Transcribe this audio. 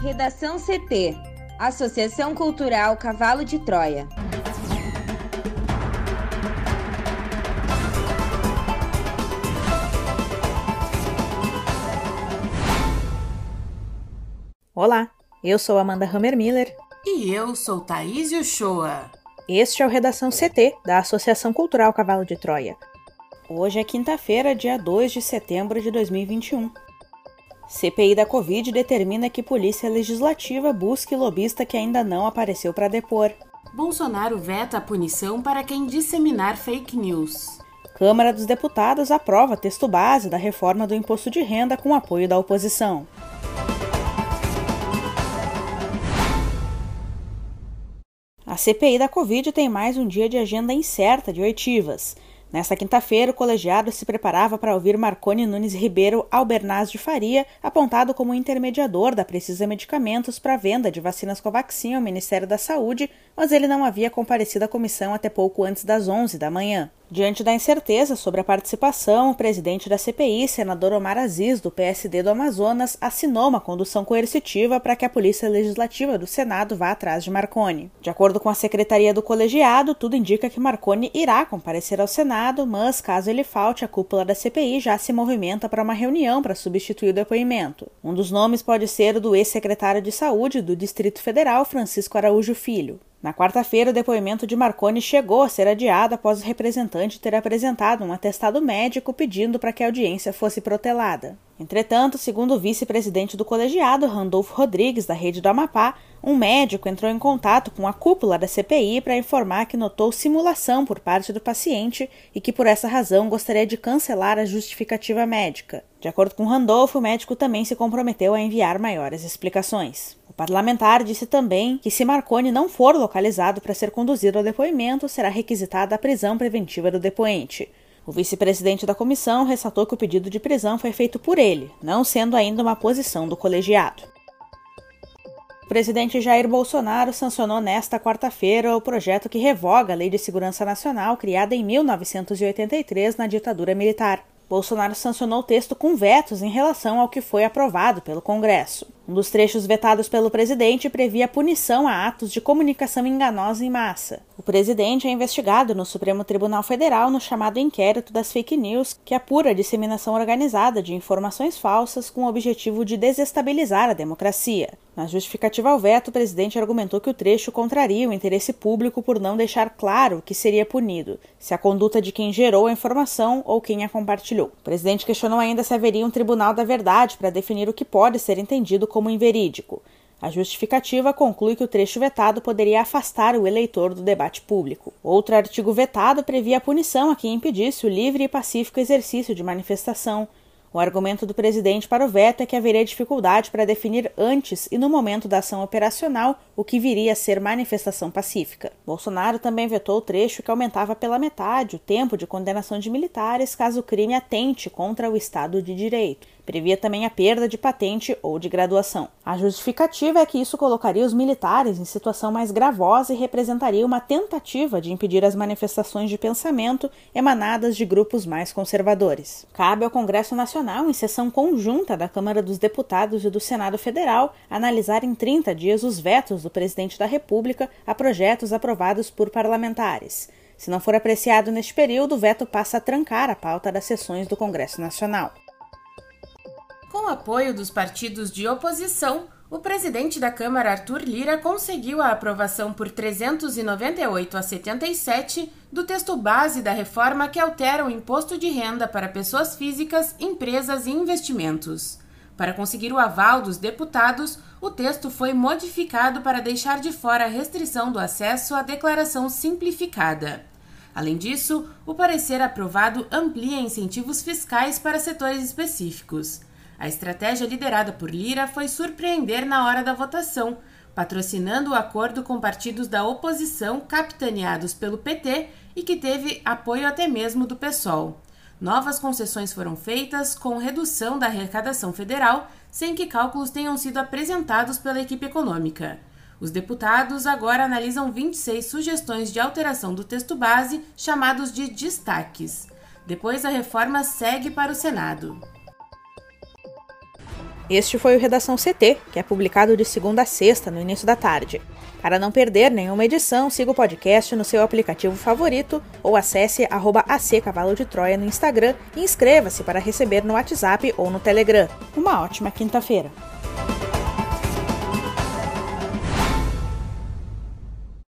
Redação CT Associação Cultural Cavalo de Troia. Olá, eu sou Amanda Hammermiller. E eu sou Thaís Uchoa. Este é o Redação CT, da Associação Cultural Cavalo de Troia. Hoje é quinta-feira, dia 2 de setembro de 2021. CPI da Covid determina que Polícia Legislativa busque lobista que ainda não apareceu para depor. Bolsonaro veta a punição para quem disseminar fake news. Câmara dos Deputados aprova texto base da reforma do imposto de renda com apoio da oposição. A CPI da Covid tem mais um dia de agenda incerta de oitivas. Nesta quinta-feira, o colegiado se preparava para ouvir Marconi Nunes Ribeiro Albernaz de Faria, apontado como intermediador da Precisa Medicamentos para a venda de vacinas Covaxin ao Ministério da Saúde, mas ele não havia comparecido à comissão até pouco antes das 11 da manhã. Diante da incerteza sobre a participação, o presidente da CPI, senador Omar Aziz, do PSD do Amazonas, assinou uma condução coercitiva para que a Polícia Legislativa do Senado vá atrás de Marconi. De acordo com a secretaria do colegiado, tudo indica que Marconi irá comparecer ao Senado, mas, caso ele falte, a cúpula da CPI já se movimenta para uma reunião para substituir o depoimento. Um dos nomes pode ser o do ex-secretário de Saúde do Distrito Federal, Francisco Araújo Filho. Na quarta-feira, o depoimento de Marconi chegou a ser adiado após o representante ter apresentado um atestado médico pedindo para que a audiência fosse protelada. Entretanto, segundo o vice-presidente do colegiado, Randolfo Rodrigues, da rede do Amapá, um médico entrou em contato com a cúpula da CPI para informar que notou simulação por parte do paciente e que, por essa razão, gostaria de cancelar a justificativa médica. De acordo com Randolfo, o médico também se comprometeu a enviar maiores explicações parlamentar disse também que, se Marconi não for localizado para ser conduzido ao depoimento, será requisitada a prisão preventiva do depoente. O vice-presidente da comissão ressaltou que o pedido de prisão foi feito por ele, não sendo ainda uma posição do colegiado. O presidente Jair Bolsonaro sancionou nesta quarta-feira o projeto que revoga a Lei de Segurança Nacional criada em 1983 na ditadura militar. Bolsonaro sancionou o texto com vetos em relação ao que foi aprovado pelo Congresso. Um dos trechos vetados pelo presidente previa punição a atos de comunicação enganosa em massa. O presidente é investigado no Supremo Tribunal Federal no chamado inquérito das fake news, que apura a disseminação organizada de informações falsas com o objetivo de desestabilizar a democracia. Na justificativa ao veto, o presidente argumentou que o trecho contraria o interesse público por não deixar claro que seria punido, se a conduta de quem gerou a informação ou quem a compartilhou. O presidente questionou ainda se haveria um tribunal da verdade para definir o que pode ser entendido como inverídico. A justificativa conclui que o trecho vetado poderia afastar o eleitor do debate público. Outro artigo vetado previa a punição a quem impedisse o livre e pacífico exercício de manifestação, o argumento do presidente para o veto é que haveria dificuldade para definir antes e no momento da ação operacional o que viria a ser manifestação pacífica. Bolsonaro também vetou o trecho que aumentava pela metade o tempo de condenação de militares caso o crime atente contra o Estado de Direito. Previa também a perda de patente ou de graduação. A justificativa é que isso colocaria os militares em situação mais gravosa e representaria uma tentativa de impedir as manifestações de pensamento emanadas de grupos mais conservadores. Cabe ao Congresso Nacional, em sessão conjunta da Câmara dos Deputados e do Senado Federal, analisar em 30 dias os vetos do presidente da República a projetos aprovados por parlamentares. Se não for apreciado neste período, o veto passa a trancar a pauta das sessões do Congresso Nacional. Com apoio dos partidos de oposição, o presidente da Câmara, Arthur Lira, conseguiu a aprovação por 398 a 77 do texto base da reforma que altera o imposto de renda para pessoas físicas, empresas e investimentos. Para conseguir o aval dos deputados, o texto foi modificado para deixar de fora a restrição do acesso à declaração simplificada. Além disso, o parecer aprovado amplia incentivos fiscais para setores específicos. A estratégia liderada por Lira foi surpreender na hora da votação, patrocinando o acordo com partidos da oposição capitaneados pelo PT e que teve apoio até mesmo do PSOL. Novas concessões foram feitas com redução da arrecadação federal, sem que cálculos tenham sido apresentados pela equipe econômica. Os deputados agora analisam 26 sugestões de alteração do texto base, chamados de destaques. Depois, a reforma segue para o Senado. Este foi o Redação CT, que é publicado de segunda a sexta, no início da tarde. Para não perder nenhuma edição, siga o podcast no seu aplicativo favorito ou acesse arroba AC Cavalo de Troia no Instagram e inscreva-se para receber no WhatsApp ou no Telegram. Uma ótima quinta-feira!